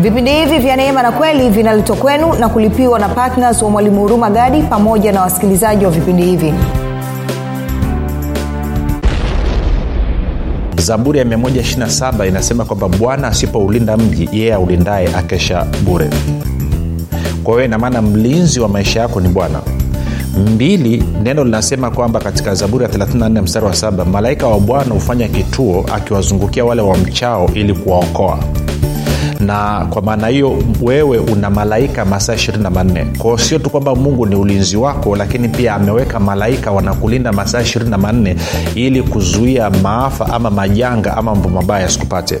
vipindi hivi vya neema na kweli vinaletwa kwenu na kulipiwa na ptns wa mwalimu huruma gadi pamoja na wasikilizaji wa vipindi hivi. Zaburi ya 127 inasema kwamba bwana asipoulinda mji yeye aulindaye akesha bure. Kwa hiyo inamaana mlinzi wa maisha yako ni bwana. Mbili neno linasema kwamba katika zaburi ya 34 mstari wa saba malaika wa bwana hufanya kituo akiwazungukia wale wamchao ili kuwaokoa na kwa maana hiyo wewe una malaika masaa 24 kwao sio tu kwamba mungu ni ulinzi wako lakini pia ameweka malaika wanakulinda masaa 24 ili kuzuia maafa ama majanga ama mambo mabaya yasikupate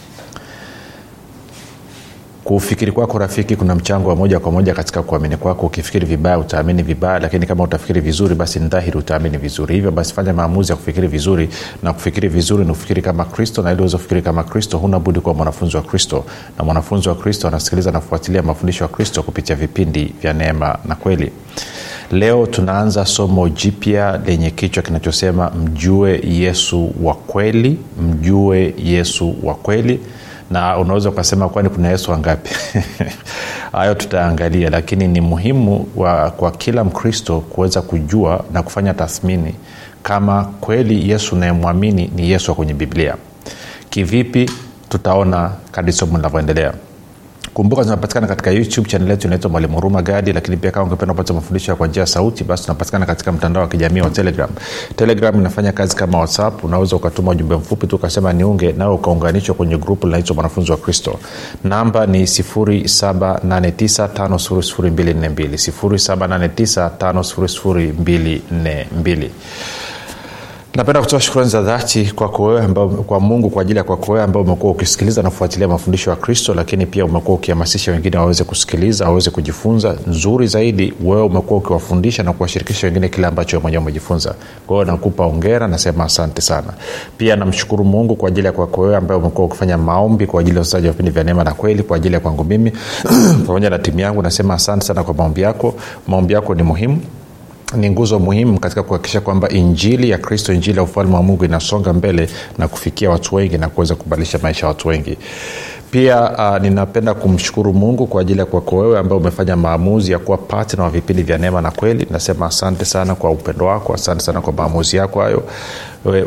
kufikiri kwako rafiki kuna mchango wa moja kwa moja katika kuamini kwako. Ukifikiri vibaya utaamini vibaya lakini kama utafikiri vizuri basi ni dhahiri utaamini vizuri. Hivyo basi fanya maamuzi ya kufikiri vizuri na kufikiri vizuri ni kufikiri kama kristo na ili uweze kufikiri kama kristo huna budi kuwa mwanafunzi wa kristo. Na mwanafunzi wa kristo anasikiliza na mafundisho ya kristo kupitia vipindi vya neema na kweli. Leo tunaanza somo jipya lenye kichwa kinachosema mjue yesu wa kweli mjue yesu wa kweli na unaweza ukasema kwani kuna yesu wangapi? Hayo tutaangalia lakini ni muhimu wa, kwa kila mkristo kuweza kujua na kufanya tathmini kama kweli yesu unayemwamini ni yesu wa kwenye biblia. Kivipi? Tutaona kadi somo linavyoendelea kumbuka zinapatikana katika youtube chanel yetu inaitwa mwalimu huruma gadi lakini pia kama ungependa kupata mafundisho ya kwa njia sauti basi tunapatikana katika mtandao wa kijamii wa telegram. Telegram inafanya kazi kama whatsapp. Unaweza ukatuma ujumbe mfupi tu ukasema niunge nawe ukaunganishwa kwenye grupu linaitwa mwanafunzi wa kristo. Namba ni 7895242 7895242 napenda kutoa shukrani za dhati kwako wewe kwa mungu kwa ajili ya kwako wewe ambao umekuwa ukisikiliza na kufuatilia mafundisho ya kristo lakini pia umekuwa ukihamasisha wengine waweze kusikiliza waweze kujifunza. Nzuri zaidi wewe umekuwa ukiwafundisha na kuwashirikisha wengine kile ambacho mwenyewe umejifunza. Kwa nakupa ongera nasema asante sana. Pia namshukuru mungu kwa ajili ya kwako wewe ambaye umekuwa ukifanya maombi kwa ajili ya usaji wa vipindi vya neema na kweli kwa ajili ya kwangu mimi. Pamoja na timu yangu nasema asante sana kwa maombi yako. Maombi yako ni muhimu ni nguzo muhimu katika kuhakikisha kwamba injili ya kristo injili ya ufalme wa mungu inasonga mbele na kufikia watu wengi na kuweza kubadilisha maisha ya watu wengi pia uh, ninapenda kumshukuru mungu kwa ajili ya kwako wewe ambaye umefanya maamuzi ya kuwa patna wa vipindi vya neema na kweli. Nasema asante sana kwa upendo wako asante sana kwa maamuzi yako hayo.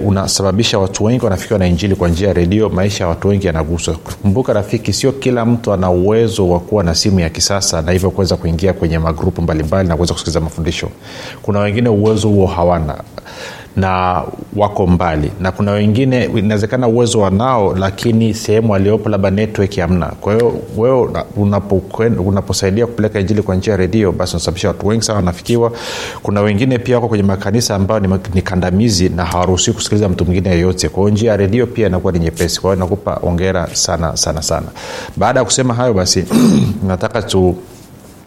Unasababisha watu wengi wanafikiwa na injili kwa njia ya redio maisha ya watu wengi yanaguswa. Kumbuka rafiki sio kila mtu ana uwezo wa kuwa na simu ya kisasa na hivyo kuweza kuingia kwenye magrupu mbalimbali na kuweza kusikiliza mafundisho. Kuna wengine uwezo huo hawana na wako mbali. Na kuna wengine inawezekana uwezo wanao lakini sehemu aliopo labda network hamna. Kwa hiyo wewe unaposaidia kupeleka injili kwa njia ya redio basi unasababisha watu wengi sana wanafikiwa. Kuna wengine pia wako kwenye makanisa ambayo ni, ni kandamizi na hawaruhusiwi kusikiliza mtu mwingine yeyote. Kwa hiyo njia ya redio pia inakuwa ni nyepesi. Kwa hiyo nakupa ongera sana sana sana. Baada ya kusema hayo basi nataka tu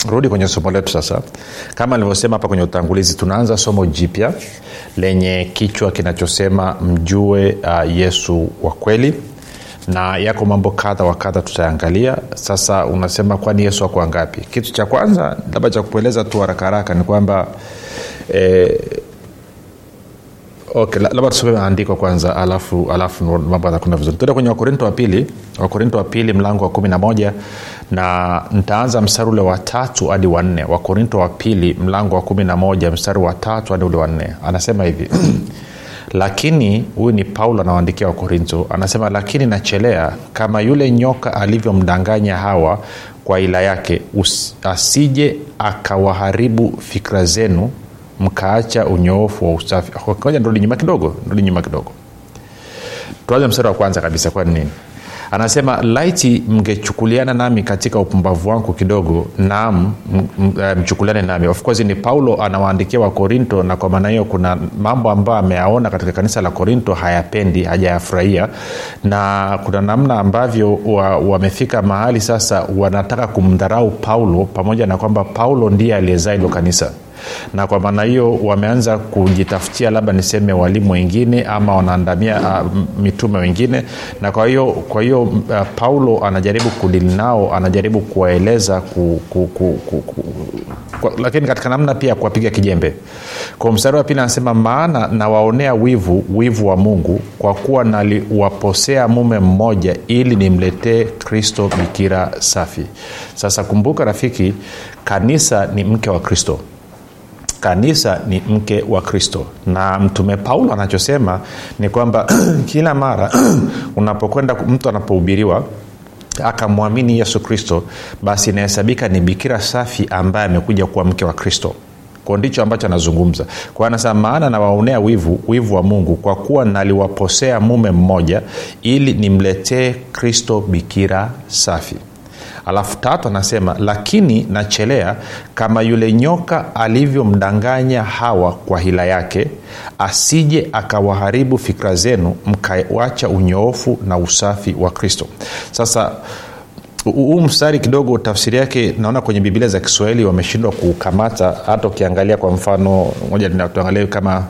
rudi kwenye somo letu sasa. Kama nilivyosema hapa kwenye utangulizi tunaanza somo jipya lenye kichwa kinachosema mjue uh, yesu wa kweli. Na yako mambo kadha wa kadha tutayangalia sasa unasema kwani yesu ako wangapi? Kitu cha kwanza labda cha kukueleza tu haraka haraka ni kwamba eh, okay labda tusome maandiko kwanza alafu alafu mambo yanakwenda vizuri. Tuende kwenye wakorinto wa pili wakorinto wa pili mlango wa kumi na moja na ntaanza mstari ule wa tatu hadi wanne wakorinto wa pili mlango wa kumi na moja mstari wa tatu hadi ule wanne anasema hivi lakini huyu ni paulo anawaandikia wakorinto anasema lakini nachelea kama yule nyoka alivyomdanganya hawa kwa ila yake asije akawaharibu fikra zenu mkaacha unyoofu wa usafi. Ngoja nrudi nyuma kidogo nrudi nyuma kidogo. Tuanze mstari wa kwanza kabisa kwa nini? Anasema laiti mngechukuliana nami katika upumbavu wangu kidogo naam mchukuliane nami. Of course ni paulo anawaandikia wakorinto na kwa maana hiyo kuna mambo ambayo ameyaona katika kanisa la korinto hayapendi hajayafurahia. Na kuna namna ambavyo wamefika wa mahali sasa wanataka kumdharau paulo pamoja na kwamba paulo ndiye aliyezaa hilo kanisa na kwa maana hiyo wameanza kujitafutia labda niseme walimu wengine ama wanaandamia uh, mitume wengine. Na kwa hiyo kwa hiyo uh, paulo anajaribu kudili nao anajaribu kuwaeleza ku, ku, ku, ku, ku, kwa, lakini katika namna pia ya kuwapiga kijembe. Kwa mstari wa pili anasema maana nawaonea wivu wivu wa mungu kwa kuwa naliwaposea mume mmoja ili nimletee kristo bikira safi. Sasa kumbuka rafiki kanisa ni mke wa kristo kanisa ni mke wa kristo. Na mtume paulo anachosema ni kwamba kila mara unapokwenda mtu anapohubiriwa akamwamini yesu kristo basi inahesabika ni bikira safi ambaye amekuja kuwa mke wa kristo. Ko ndicho ambacho anazungumza. Kwa anasema maana nawaonea wivu wivu wa mungu kwa kuwa naliwaposea mume mmoja ili nimletee kristo bikira safi alafu tatu anasema lakini nachelea kama yule nyoka alivyomdanganya hawa kwa hila yake asije akawaharibu fikra zenu mkawacha unyoofu na usafi wa kristo. Sasa huu mstari kidogo tafsiri yake naona kwenye bibilia za kiswahili wameshindwa kukamata hata ukiangalia kwa mfano moja tuangalie kama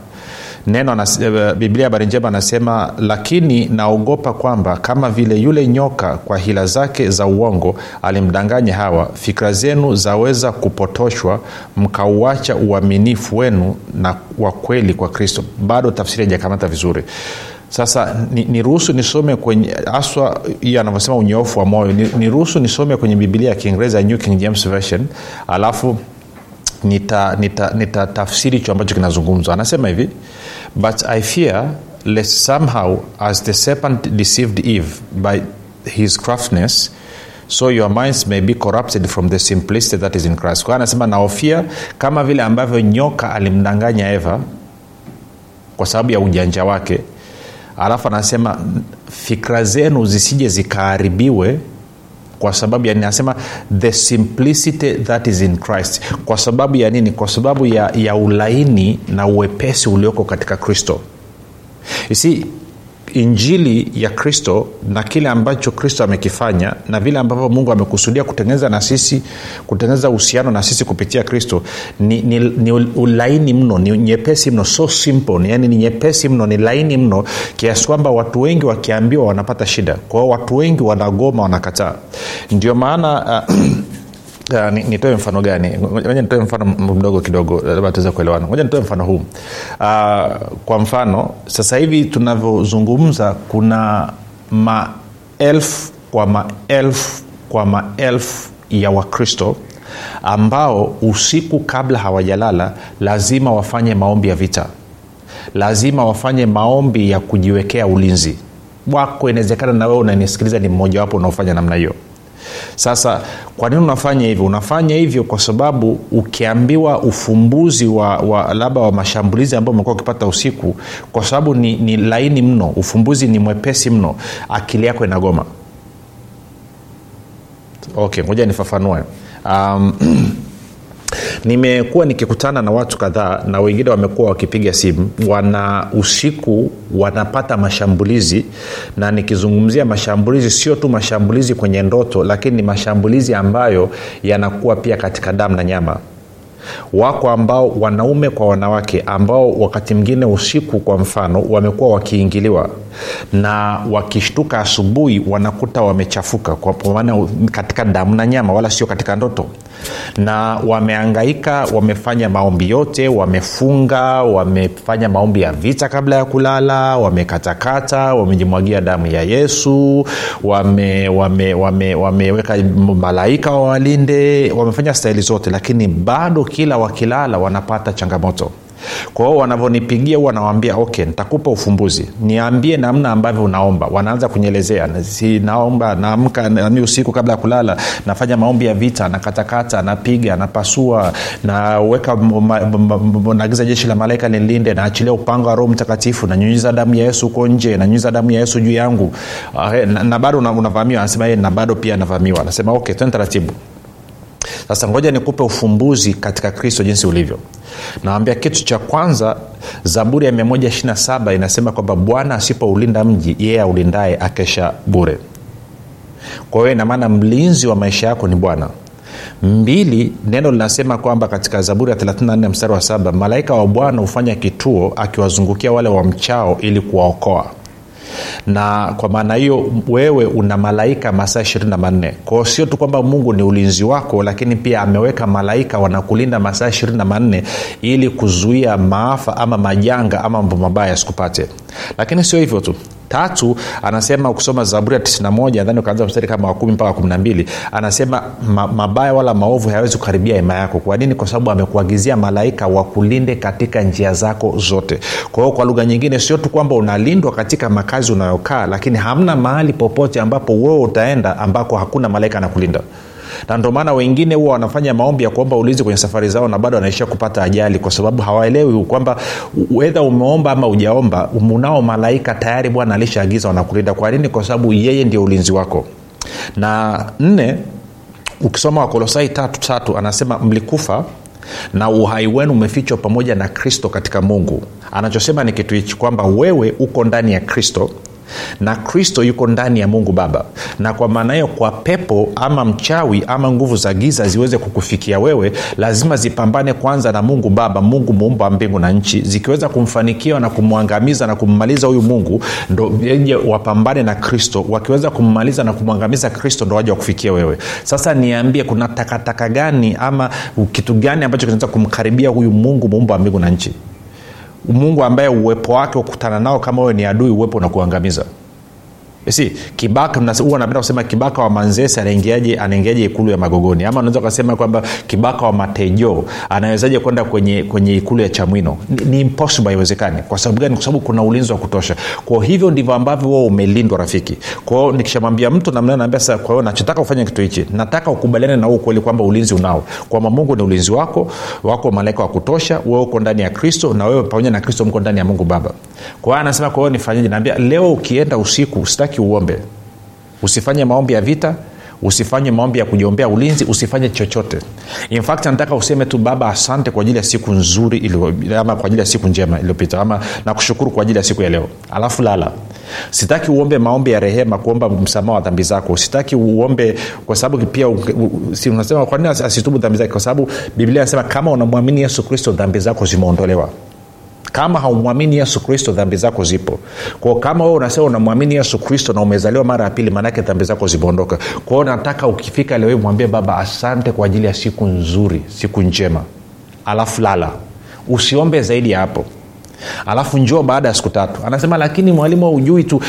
neno anas, biblia habari njema anasema lakini naogopa kwamba kama vile yule nyoka kwa hila zake za uongo alimdanganya hawa fikra zenu zaweza kupotoshwa mkauacha uaminifu wenu na wa kweli kwa kristo. Bado tafsiri haijakamata vizuri. Sasa niruhusu ni nisome kwenye haswa hiyo anavyosema unyoofu wa moyo niruhusu ni nisome kwenye biblia ya kiingereza new king james version alafu nitatafsiri nita, nita, hicho ambacho kinazungumzwa. Anasema hivi but i fear lest somehow as the serpent deceived eve by his craftiness so your minds may be corrupted from the simplicity that is in christ. Kwa anasema naofia kama vile ambavyo nyoka alimdanganya eva kwa sababu ya ujanja wake. Alafu anasema fikra zenu zisije zikaharibiwe kwa sababu ya nini? Anasema the simplicity that is in christ. Kwa sababu ya nini? Kwa sababu ya, ya ulaini na uwepesi ulioko katika kristo. Isi injili ya kristo na kile ambacho kristo amekifanya na vile ambavyo mungu amekusudia kutengeneza na sisi kutengeneza uhusiano na sisi kupitia kristo ni, ni, ni ulaini mno ni nyepesi mno so simple yani ni nyepesi mno ni laini mno kiasi kwamba watu wengi wakiambiwa wanapata shida. Kwao watu wengi wanagoma wanakataa. Ndio maana uh, Uh, nitoe mfano gani? Moja nitoe mfano mdogo kidogo labda tuweze kuelewana. Moja nitoe mfano huu. Uh, kwa mfano sasa hivi tunavyozungumza kuna maelfu kwa maelfu kwa maelfu ya wakristo ambao usiku kabla hawajalala lazima wafanye maombi ya vita. Lazima wafanye maombi ya kujiwekea ulinzi. Wako inawezekana na wewe unanisikiliza ni mmojawapo unaofanya namna hiyo sasa kwa nini unafanya hivyo? Unafanya hivyo kwa sababu ukiambiwa ufumbuzi wa, wa labda wa mashambulizi ambayo umekuwa ukipata usiku kwa sababu ni, ni laini mno ufumbuzi ni mwepesi mno akili yako inagoma. Okay ngoja nifafanue. Um, nimekuwa nikikutana na watu kadhaa na wengine wamekuwa wakipiga simu. Wana usiku wanapata mashambulizi na nikizungumzia mashambulizi sio tu mashambulizi kwenye ndoto lakini ni mashambulizi ambayo yanakuwa pia katika damu na nyama. Wako ambao wanaume kwa wanawake ambao wakati mwingine usiku kwa mfano wamekuwa wakiingiliwa na wakishtuka asubuhi wanakuta wamechafuka kwa maana katika damu na nyama wala sio katika ndoto na wameangaika wamefanya maombi yote wamefunga wamefanya maombi ya vita kabla ya kulala wamekatakata wamejimwagia damu ya yesu wame, wame, wame, wameweka malaika wawalinde wamefanya stahili zote lakini bado kila wakilala wanapata changamoto kwa hiyo wanavyonipigia huwa nawambia okay nitakupa ufumbuzi. Niambie namna ambavyo unaomba. Wanaanza kunyelezea si naomba naamka nami usiku kabla ya kulala nafanya maombi ya vita nakatakata napiga napasua naweka naagiza jeshi la malaika nilinde naachilia upanga wa roho mtakatifu nanyunyiza damu ya yesu huko nje nanyunyiza damu ya yesu juu yangu. Na, na bado unavamiwa. Anasema na bado pia anavamiwa anasema okay tene taratibu sasa ngoja nikupe ufumbuzi katika kristo jinsi ulivyo. Nawambia kitu cha kwanza zaburi ya 127 inasema kwamba bwana asipoulinda mji yeye aulindaye akesha bure. Kwa hiyo inamaana mlinzi wa maisha yako ni bwana. Mbili neno linasema kwamba katika zaburi ya 34 mstari wa saba malaika wa bwana hufanya kituo akiwazungukia wale wamchao ili kuwaokoa na kwa maana hiyo wewe una malaika masaa ishirini na manne. Kwao sio tu kwamba mungu ni ulinzi wako lakini pia ameweka malaika wanakulinda masaa ishirini na manne ili kuzuia maafa ama majanga ama mambo mabaya yasikupate. Lakini sio hivyo tu tatu anasema ukisoma zaburi ya 91 nadhani ukaanza mstari kama wa kumi mpaka 12 anasema ma, mabaya wala maovu hayawezi kukaribia hema yako. Kwa nini? Kwa sababu amekuagizia malaika wakulinde katika njia zako zote. Kwa hiyo kwa lugha nyingine sio tu kwamba unalindwa katika makazi unayokaa lakini hamna mahali popote ambapo wewe utaenda ambako hakuna malaika anakulinda na ndio maana wengine huwa wanafanya maombi ya kuomba ulinzi kwenye safari zao na bado wanaishia kupata ajali kwa sababu hawaelewi kwamba wedha umeomba ama ujaomba munao malaika tayari bwana alishaagiza wanakulinda. Kwa nini? Kwa sababu yeye ndio ulinzi wako. Na nne ukisoma wakolosai tatu tatu anasema mlikufa na uhai wenu umefichwa pamoja na kristo katika mungu. Anachosema ni kitu hichi kwamba wewe uko ndani ya kristo na kristo yuko ndani ya mungu baba. Na kwa maana hiyo kwa pepo ama mchawi ama nguvu za giza ziweze kukufikia wewe lazima zipambane kwanza na mungu baba mungu muumba wa mbingu na nchi. Zikiweza kumfanikiwa na kumwangamiza na kummaliza huyu mungu ndo je wapambane na kristo. Wakiweza kummaliza na kumwangamiza kristo ndo waja wakufikia wewe. Sasa niambie kuna takataka gani ama kitu gani ambacho kinaweza kumkaribia huyu mungu muumba wa mbingu na nchi mungu ambaye uwepo wake ukutana nao kama wewe ni adui uwepo unakuangamiza si kibaka huwa napenda kusema kibaka wa manzesi anaingiaje ikulu ya magogoni. Ama unaweza ukasema kwamba kibaka wa matejo anawezaje kwenda kwenye, kwenye ikulu ya chamwino? Ni, ni impossible haiwezekani. Kwa sababu gani? Kwa sababu kuna ulinzi wa kutosha. Kwa hivyo ndivyo ambavyo huo umelindwa rafiki. Kwao nikishamwambia mtu namnaambia sasa kwa nachotaka kufanya kitu hichi nataka ukubaliane na huo ukweli kwamba ulinzi unao. Kwamba mungu ni ulinzi wako wako malaika wa kutosha wewe uko ndani ya kristo na wewe pamoja na kristo mko ndani ya mungu baba. Kwa anasema kwa hiyo naambia leo ukienda usiku sitaki uombe. Usifanye maombi ya vita usifanye maombi ya kujiombea ulinzi usifanye chochote. In fact nataka useme tu baba asante kwa ajili ya siku nzuri ilio, ama kwa ajili ya siku njema iliyopita ama nakushukuru kwa ajili ya siku ya leo. Alafu lala. Sitaki uombe maombi ya rehema kuomba msamaha wa dhambi zako. Sitaki uombe kwa sababu pia unasema kwa nini asitubu dhambi zake? Kwa sababu biblia inasema kama unamwamini yesu kristo dhambi zako zimeondolewa kama haumwamini yesu kristo dhambi zako zipo. Kwao kama wewe unasema unamwamini yesu kristo na umezaliwa mara ya pili maanake dhambi zako zimeondoka. Kwao nataka ukifika leo mwambie baba asante kwa ajili ya siku nzuri siku njema. Alafu lala. Usiombe zaidi ya hapo alafu njoo baada ya siku tatu. Anasema lakini mwalimu aujui tu.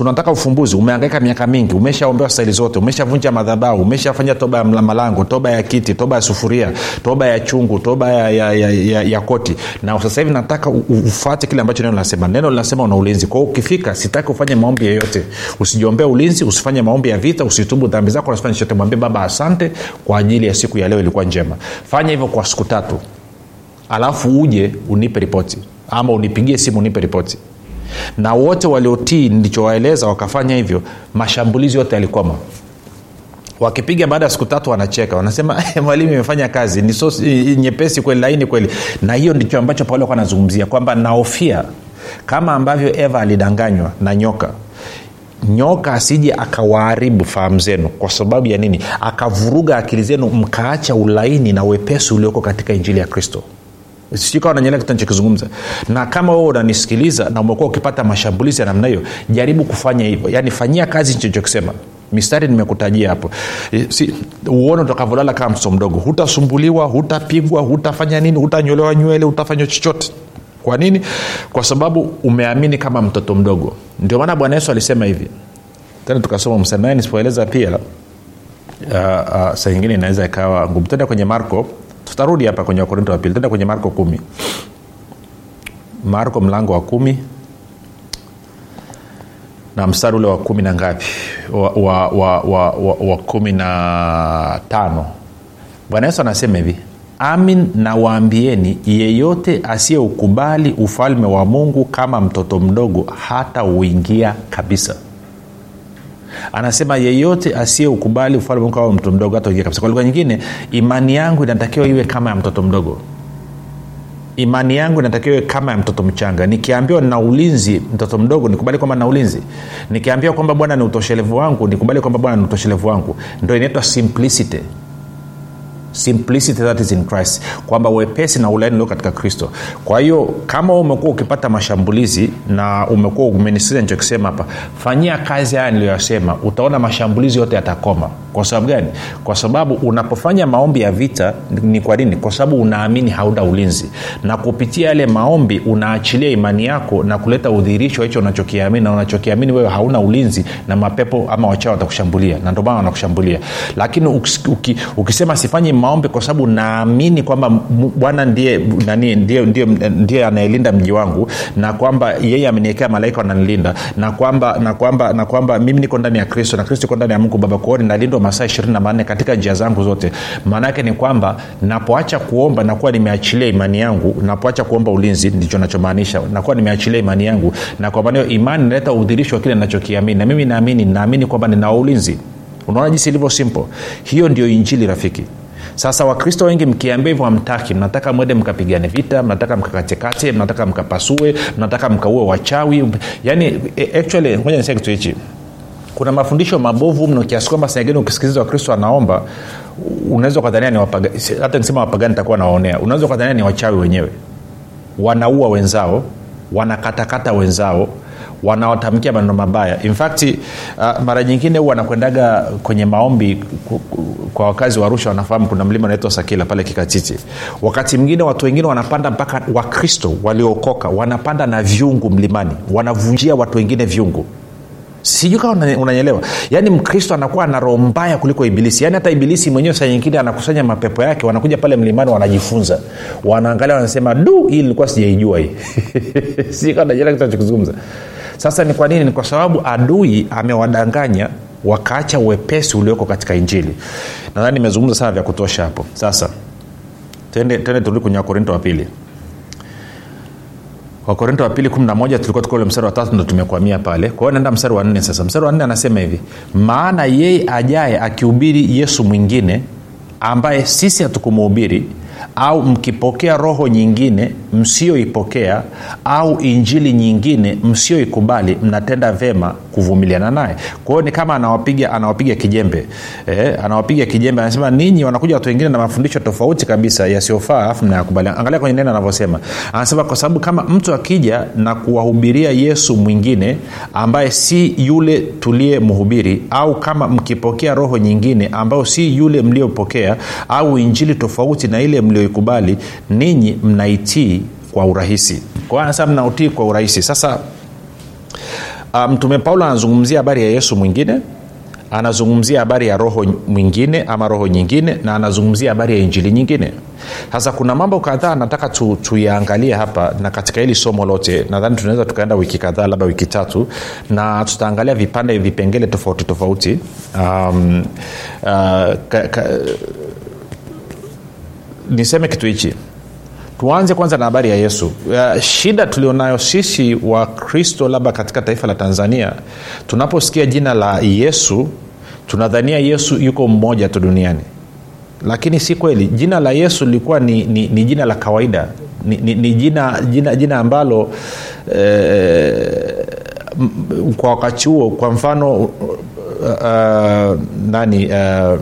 Unataka ufumbuzi? Umeangaika miaka mingi umeshaombewa staili zote umeshavunja madhabau umeshafanya toba ya malango toba ya kiti toba ya sufuria toba ya chungu toba ya, ya, ya, ya, ya koti. Na sasa hivi nataka ufate kile ambacho neno linasema. Neno linasema una ulinzi. Kwao ukifika sitaki ufanye maombi yeyote usijiombea ulinzi usifanye maombi ya vita usitubu dhambi zako nasifanya chochote. Mwambie baba asante kwa ajili ya siku ya leo ilikuwa njema. Fanya hivyo kwa siku tatu alafu uje unipe ripoti. Ama unipigie simu unipe ripoti. Na wote waliotii nilichowaeleza wakafanya hivyo mashambulizi yote yalikoma wakipiga baada ya siku tatu wanacheka. Wanasema mwalimu imefanya kazi. Ni so nyepesi kweli laini kweli. Na hiyo ndicho ambacho paulo alikuwa anazungumzia kwamba naofia kama ambavyo eva alidanganywa na nyoka nyoka asije akawaharibu fahamu zenu. Kwa sababu ya nini? Akavuruga akili zenu mkaacha ulaini na wepesi ulioko katika injili ya kristo sikawa nanyelea kitu nachokizungumza na kama wewe unanisikiliza na umekuwa ukipata mashambulizi ya namna hiyo jaribu kufanya hivyo. Yaani fanyia kazi nchokisema mistari nimekutajia hapo. Si, uone utakavyolala kama mtoto mdogo. Hutasumbuliwa hutapigwa hutafanya nini hutanyolewa nywele hutafanywa chochote. Kwa nini? Kwa sababu umeamini kama mtoto mdogo. Ndio maana bwana yesu alisema hivi. Tena tukasoma msanae nisipoeleza pia uh, uh, saa ingine inaweza ikawa ngumu. Tenda kwenye marko tutarudi hapa kwenye wakorinto wa pili tenda kwenye marko kumi. Marko mlango wa kumi na mstari ule wa kumi na ngapi? Wa, wa, wa, wa, wa, kumi na tano. Bwana yesu anasema hivi amin nawaambieni yeyote asiyeukubali ufalme wa mungu kama mtoto mdogo hata uingia kabisa anasema yeyote asiyeukubali ufalme kama mtoto mdogo hata kabisa. Kwa lugha nyingine imani yangu inatakiwa iwe kama ya mtoto mdogo. Imani yangu inatakiwa iwe kama ya mtoto mchanga. Nikiambiwa na ulinzi mtoto mdogo nikubali kwamba na ulinzi. Nikiambiwa kwamba bwana ni utoshelevu wangu nikubali kwamba bwana ni utoshelevu wangu. Ndo inaitwa simplicity simplicity that is in christ. Kwamba wepesi na ulaini ulio katika kristo. Kwa hiyo kama umekuwa ukipata mashambulizi na umekuwa umenisikiza nichokisema hapa fanyia kazi haya niliyoyasema. Utaona mashambulizi yote yatakoma. Kwa sababu gani? Kwa sababu unapofanya maombi ya vita ni kwa nini? Kwa sababu unaamini hauna ulinzi. Na kupitia yale maombi unaachilia imani yako na kuleta udhihirisho hicho unachokiamini. Na unachokiamini wewe hauna ulinzi na mapepo ama wachao watakushambulia. Na ndomana wanakushambulia. Lakini ukis- uki, ukisema sifanyi maombi kwa sababu naamini kwamba bwana ndiye nani ndiye, ndiye, ndiye anayelinda mji wangu na kwamba yeye ameniwekea malaika wananilinda na kwamba na kwamba na kwamba mimi niko ndani ya kristo na kristo iko ndani ya mungu baba. Kwao ninalindwa masaa ishirini na manne katika njia zangu zote. Maanaake ni kwamba napoacha kuomba nakuwa nimeachilia imani yangu napoacha kuomba ulinzi ndicho nachomaanisha nakuwa nimeachilia imani yangu na kwa maana hiyo imani inaleta udhirisho wa kile nachokiamini na mimi naamini naamini kwamba ninao ulinzi. Unaona jinsi ilivyo simple? Hiyo ndio injili rafiki sasa wakristo wengi mkiambia hivyo hamtaki. Mnataka mwende mkapigane vita mnataka mkakatekate mnataka mkapasue mnataka mkaue wachawi. Yani actually moja nisia kitu hichi. Kuna mafundisho mabovu mno kiasi kwamba saingine ukisikiliza wakristo anaomba unaweza ukadhania ni hata nikisema wapagani takuwa nawaonea. Unaweza ukadhania ni wachawi wenyewe. Wanaua wenzao wanakatakata wenzao wanawatamkia maneno mabaya. In fact uh, mara nyingine huwa wanakwendaga kwenye maombi kwa wakazi wa arusha wanafahamu kuna mlima unaitwa sakila pale kikatiti. Wakati mwingine watu wengine wanapanda mpaka wakristo waliookoka wanapanda na vyungu mlimani wanavunjia watu wengine vyungu sijui kama una- unanyelewa yaani mkristo anakuwa ana roho mbaya kuliko ibilisi. Yaani hata ibilisi mwenyewe saa nyingine anakusanya mapepo yake wanakuja pale mlimani wanajifunza. Wanaangalia wanasema du hii ilikuwa sijaijua hii. Sijui kama unanyelewa kitu nachokizungumza sasa ni kwa nini? Ni kwa sababu adui amewadanganya wakaacha uwepesi ulioko katika injili. Nadhani nimezungumza sana vya kutosha hapo. Sasa tende, tende turudi kwenye wakorinto wa pili. Wakorinto wa pili 11 tulikuwa tuko ule mstari wa tatu ndo tumekwamia pale. Kwa hiyo naenda mstari wa nne sasa. Mstari wa nne anasema hivi maana yeye ajaye akihubiri yesu mwingine ambaye sisi hatukumuhubiri au mkipokea roho nyingine msioipokea au injili nyingine msioikubali mnatenda vema kuvumiliana naye. Kwa ni kama anawapiga anawapiga kijembe. Eh, anawapiga kijembe anasema ninyi wanakuja watu wengine na mafundisho tofauti kabisa yasiyofaa afu mnayakubali. Angalia kwenye neno anavyosema. Anasema kwa sababu kama mtu akija na kuwahubiria yesu mwingine ambaye si yule tuliye mhubiri au kama mkipokea roho nyingine ambayo si yule mliopokea au injili tofauti na ile mlioikubali ninyi mnaitii kwa urahisi. Kwa anasema mnautii kwa urahisi. Sasa mtume mtume paulo anazungumzia habari ya yesu mwingine anazungumzia habari ya roho mwingine ama roho nyingine na anazungumzia habari ya injili nyingine. Sasa kuna mambo kadhaa nataka tu, tuyaangalie hapa na katika hili somo lote nadhani tunaweza tukaenda wiki kadhaa labda wiki tatu na tutaangalia vipande vipengele tofauti tofauti. Um, uh, ka, ka, niseme kitu hichi tuanze kwanza na habari ya yesu. Uh, shida tulionayo sisi wa kristo labda katika taifa la tanzania tunaposikia jina la yesu tunadhania yesu yuko mmoja tu duniani. Lakini si kweli. Jina la yesu lilikuwa ni, ni, ni jina la kawaida. Ni, ni, ni jina, jina, jina ambalo eh, kwa wakati huo kwa mfano uh, nani uh,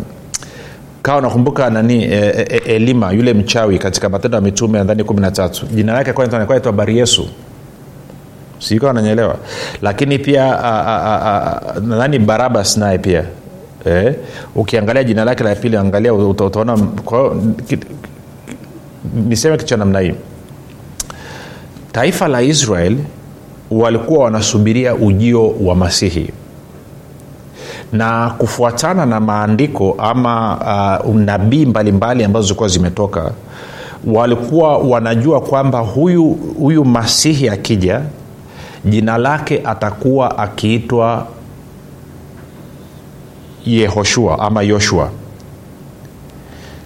kawa nakumbuka nani e, e, elima yule mchawi katika matendo ya mitume nadhani kumi na tatu. Jina lake naitwa bari yesu sikawa ananyelewa lakini pia nadhani barabas naye pia. Eh, ukiangalia jina lake la pili angalia uta, utaona niseme kitu namna hii. Taifa la israel walikuwa wanasubiria ujio wa masihi na kufuatana na maandiko ama uh, nabii mbalimbali ambazo zilikuwa zimetoka walikuwa wanajua kwamba huyu huyu masihi akija jina lake atakuwa akiitwa yehoshua ama yoshua.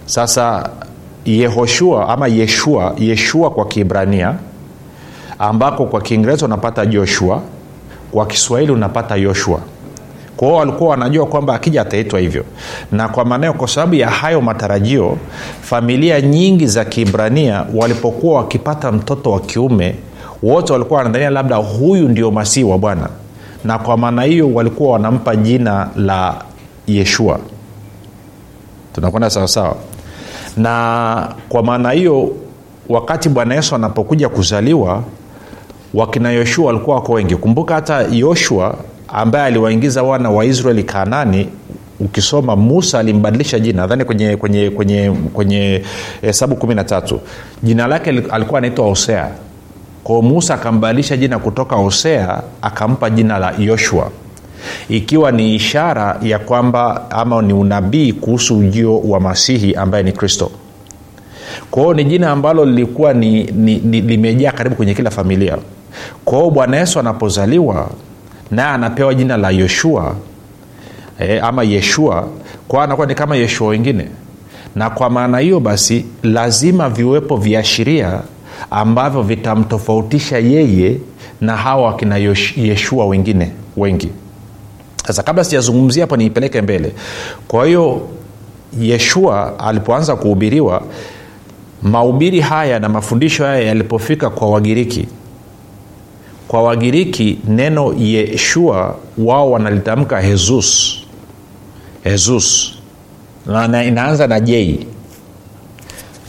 Sasa yehoshua ama yeshua yeshua kwa kiibrania ambako kwa kiingereza unapata joshua kwa kiswahili unapata yoshua kwao walikuwa wanajua kwamba akija ataitwa hivyo. Na kwa maanao kwa sababu ya hayo matarajio familia nyingi za kiibrania walipokuwa wakipata mtoto wa kiume wote walikuwa wanadhania labda huyu ndio masihi wa bwana. Na kwa maana hiyo walikuwa wanampa jina la yeshua. Tunakwenda sawasawa na kwa maana hiyo wakati bwana yesu anapokuja kuzaliwa wakina yoshua walikuwa wako wengi. Kumbuka hata yoshua ambaye aliwaingiza wana wa israeli kanani ukisoma musa alimbadilisha jina nadhani kwenye kwenye kwenye kwenye hesabu kumi na tatu. Jina lake alikuwa anaitwa hosea. Kwao musa akambadilisha jina kutoka hosea akampa jina la yoshua. Ikiwa ni ishara ya kwamba ama ni unabii kuhusu ujio wa masihi ambaye ni kristo. Kwao ni jina ambalo lilikuwa ni, ni, ni limejaa karibu kwenye kila familia. Kwao bwana yesu anapozaliwa naye anapewa jina la yoshua e, ama yeshua kwao anakuwa ni kama yeshua wengine. Na kwa maana hiyo basi lazima viwepo viashiria ambavyo vitamtofautisha yeye na hawa wakina yeshua wengine wengi. Sasa kabla sijazungumzia hapo niipeleke mbele. Kwa hiyo yeshua alipoanza kuhubiriwa mahubiri haya na mafundisho haya yalipofika kwa wagiriki kwa wagiriki neno yeshua wao wanalitamka hezus hezus na inaanza na jei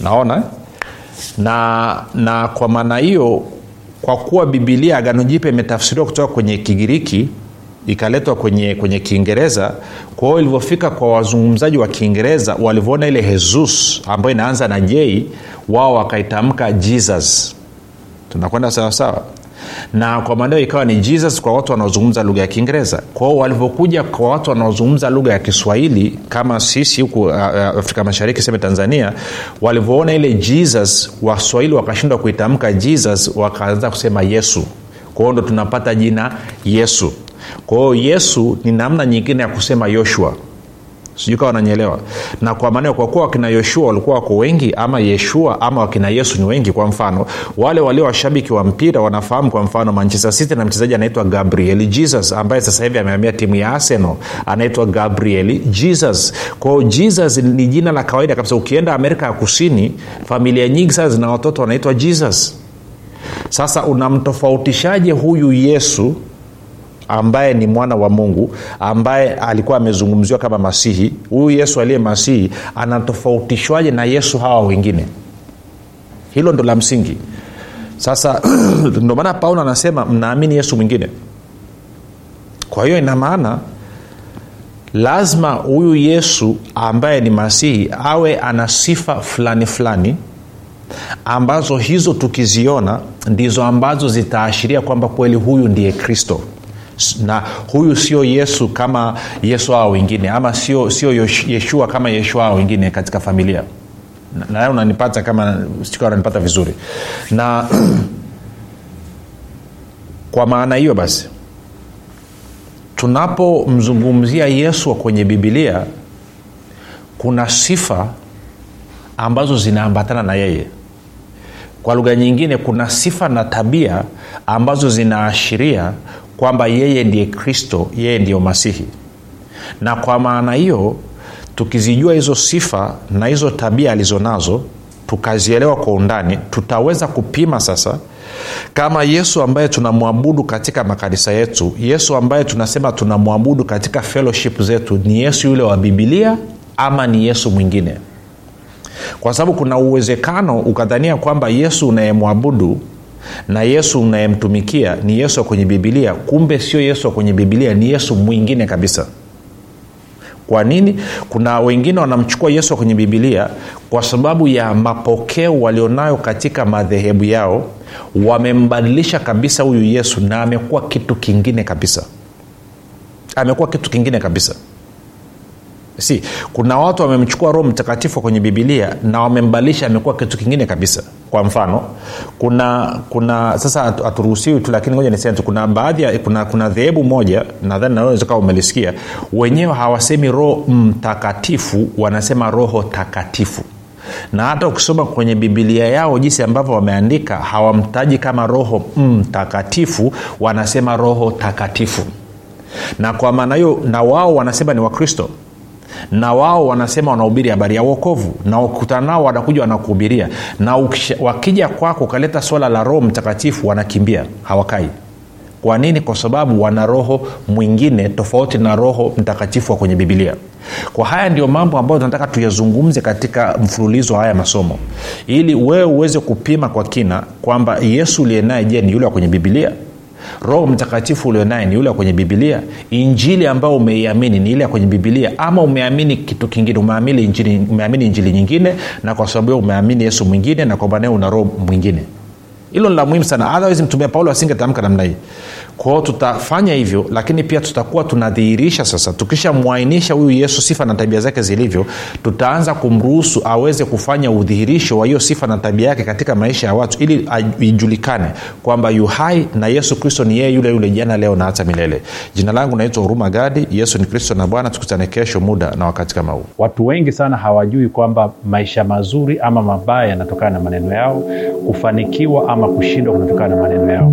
naona? Na na kwa maana hiyo kwa kuwa bibilia agano jipya imetafsiriwa kutoka kwenye kigiriki ikaletwa kwenye kwenye kiingereza kwa hiyo ilivyofika kwa wazungumzaji wa kiingereza walivyoona ile hezus ambayo inaanza na jei wao wakaitamka jesus. Tunakwenda sawasawa na kwa maanao ikawa ni jesus kwa watu wanaozungumza lugha ya kiingereza. Kwao walivyokuja kwa watu wanaozungumza lugha ya kiswahili kama sisi huku uh, afrika mashariki seme tanzania walivyoona ile jesus waswahili wakashindwa kuitamka jesus wakaanza kusema yesu. Kwao ndo tunapata jina yesu. Kwa hiyo yesu ni namna nyingine ya kusema yoshua sijui kawa wananyelewa na kwa maana kwa kuwa wakina yoshua walikuwa wako wengi ama yeshua ama wakina yesu ni wengi kwa mfano wale walio washabiki wa mpira wanafahamu kwa mfano manchester city na mchezaji anaitwa gabriel jesus ambaye sasa hivi amehamia timu ya arsenal anaitwa gabriel jesus. Kwao jesus ni jina la kawaida kabisa. Ukienda amerika ya kusini familia nyingi sana zina watoto wanaitwa jesus. Sasa unamtofautishaje huyu yesu ambaye ni mwana wa mungu ambaye alikuwa amezungumziwa kama masihi. Huyu yesu aliye masihi anatofautishwaje na yesu hawa wengine? Hilo ndo la msingi. Sasa ndo maana paulo anasema mnaamini yesu mwingine. Kwa hiyo ina maana lazima huyu yesu ambaye ni masihi awe ana sifa fulani fulani ambazo hizo tukiziona ndizo ambazo zitaashiria kwamba kweli huyu ndiye kristo na huyu sio yesu kama yesu hao wengine ama sio sio yeshua kama yeshua hao wengine katika familia. Na, na unanipata kama unanipata vizuri. Na kwa maana hiyo basi tunapomzungumzia yesu kwenye bibilia kuna sifa ambazo zinaambatana na yeye. Kwa lugha nyingine kuna sifa na tabia ambazo zinaashiria kwamba yeye ndiye kristo yeye ndiyo masihi. Na kwa maana hiyo tukizijua hizo sifa na hizo tabia alizonazo tukazielewa kwa undani tutaweza kupima sasa kama yesu ambaye tunamwabudu katika makanisa yetu yesu ambaye tunasema tunamwabudu katika fellowship zetu ni yesu yule wa bibilia ama ni yesu mwingine? Kwa sababu kuna uwezekano ukadhania kwamba yesu unayemwabudu na yesu unayemtumikia ni yesu wa kwenye bibilia kumbe sio yesu wa kwenye bibilia ni yesu mwingine kabisa. Kwa nini? Kuna wengine wanamchukua yesu kwenye bibilia kwa sababu ya mapokeo walionayo katika madhehebu yao. Wamembadilisha kabisa huyu yesu na amekuwa kitu kingine kabisa. Amekuwa kitu kingine kabisa si kuna watu wamemchukua roho mtakatifu kwenye bibilia na wamembalisha amekuwa kitu kingine kabisa. Kwa mfano kuna kuna sasa haturuhusiwi tu lakini ngoja niseme tu kuna baadhi kuna kuna dhehebu moja nadhani naweza umelisikia wenyewe hawasemi roho mtakatifu wanasema roho takatifu. Na hata ukisoma kwenye bibilia yao jinsi ambavyo wameandika hawamtaji kama roho mtakatifu wanasema roho takatifu. Na kwa maana hiyo na wao wanasema ni wakristo na wao wanasema wanahubiri habari ya uokovu na ukutana nao wanakuja wanakuhubiria. Na ukisha, wakija kwako ukaleta swala la roho mtakatifu wanakimbia. Hawakai. Kwa nini? Kwa sababu wana roho mwingine tofauti na roho mtakatifu wa kwenye bibilia kwa haya ndio mambo ambayo tunataka tuyazungumze katika mfululizo wa haya masomo. Ili wewe uweze kupima kwa kina kwamba yesu uliye naye je ni yule wa kwenye bibilia roho mtakatifu ulionaye ni yule kwenye bibilia injili ambayo umeiamini ni ile ya kwenye bibilia ama umeamini kitu kingine umeamini injili, umeamini injili nyingine na kwa sababu hiyo umeamini yesu mwingine na kwamba naye una roho mwingine. Hilo ni la muhimu sana. Otherwise mtumia paulo asingetamka namna hii kwao tutafanya hivyo lakini pia tutakuwa tunadhihirisha sasa. Tukishamwainisha huyu yesu sifa na tabia zake zilivyo tutaanza kumruhusu aweze kufanya udhihirisho wa hiyo sifa na tabia yake katika maisha ya watu ili ijulikane kwamba yu hai na yesu kristo ni yeye yule yule jana leo na hata milele. Jina langu naitwa huruma gadi. Yesu ni kristo na bwana. Tukutane kesho muda na wakati kama huu. Watu wengi sana hawajui kwamba maisha mazuri ama mabaya yanatokana na maneno yao kufanikiwa ama kushindwa kunatokana na maneno yao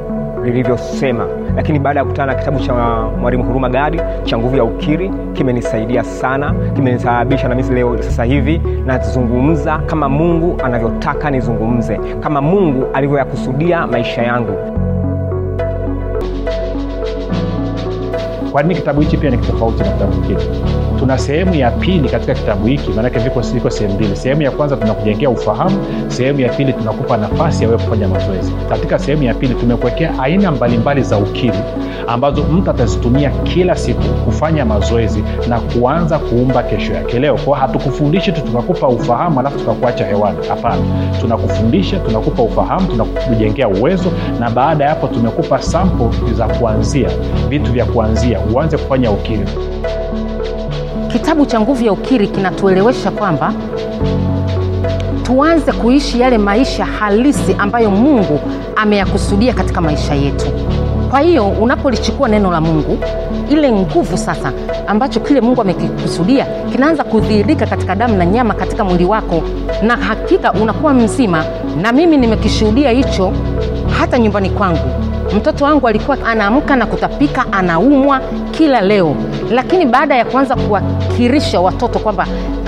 lilivyosema lakini baada ya kukutana na kitabu cha mwalimu huruma gadi cha nguvu ya ukiri kimenisaidia sana kimenisababisha na misi leo sasa hivi nazungumza kama mungu anavyotaka nizungumze kama mungu alivyoyakusudia maisha yangu kwa nini kitabu hichi pia ni tofauti na kitabu kingine? Tuna sehemu ya pili katika kitabu hiki maanake viko viko sehemu mbili. Sehemu ya kwanza tunakujengea ufahamu sehemu ya pili tunakupa nafasi ya wewe kufanya mazoezi. Katika sehemu ya pili tumekuwekea aina mbalimbali za ukiri ambazo mtu atazitumia kila siku kufanya mazoezi na kuanza kuumba kesho yake. Leo kwao hatukufundishi tu tukakupa ufahamu alafu tukakuacha hewani. Hapana. Tunakufundisha tunakupa ufahamu tunakujengea uwezo na baada ya hapo tumekupa sampo za kuanzia vitu vya kuanzia uanze kufanya ukiri. Kitabu cha nguvu ya ukiri kinatuelewesha kwamba tuanze kuishi yale maisha halisi ambayo mungu ameyakusudia katika maisha yetu kwa hiyo unapolichukua neno la mungu ile nguvu sasa ambacho kile mungu amekikusudia kinaanza kudhihirika katika damu na nyama katika mwili wako na hakika unakuwa mzima. Na mimi nimekishuhudia hicho hata nyumbani kwangu. Mtoto wangu alikuwa anaamka na kutapika anaumwa kila leo. Lakini baada ya kuanza kuwakirisha watoto kwamba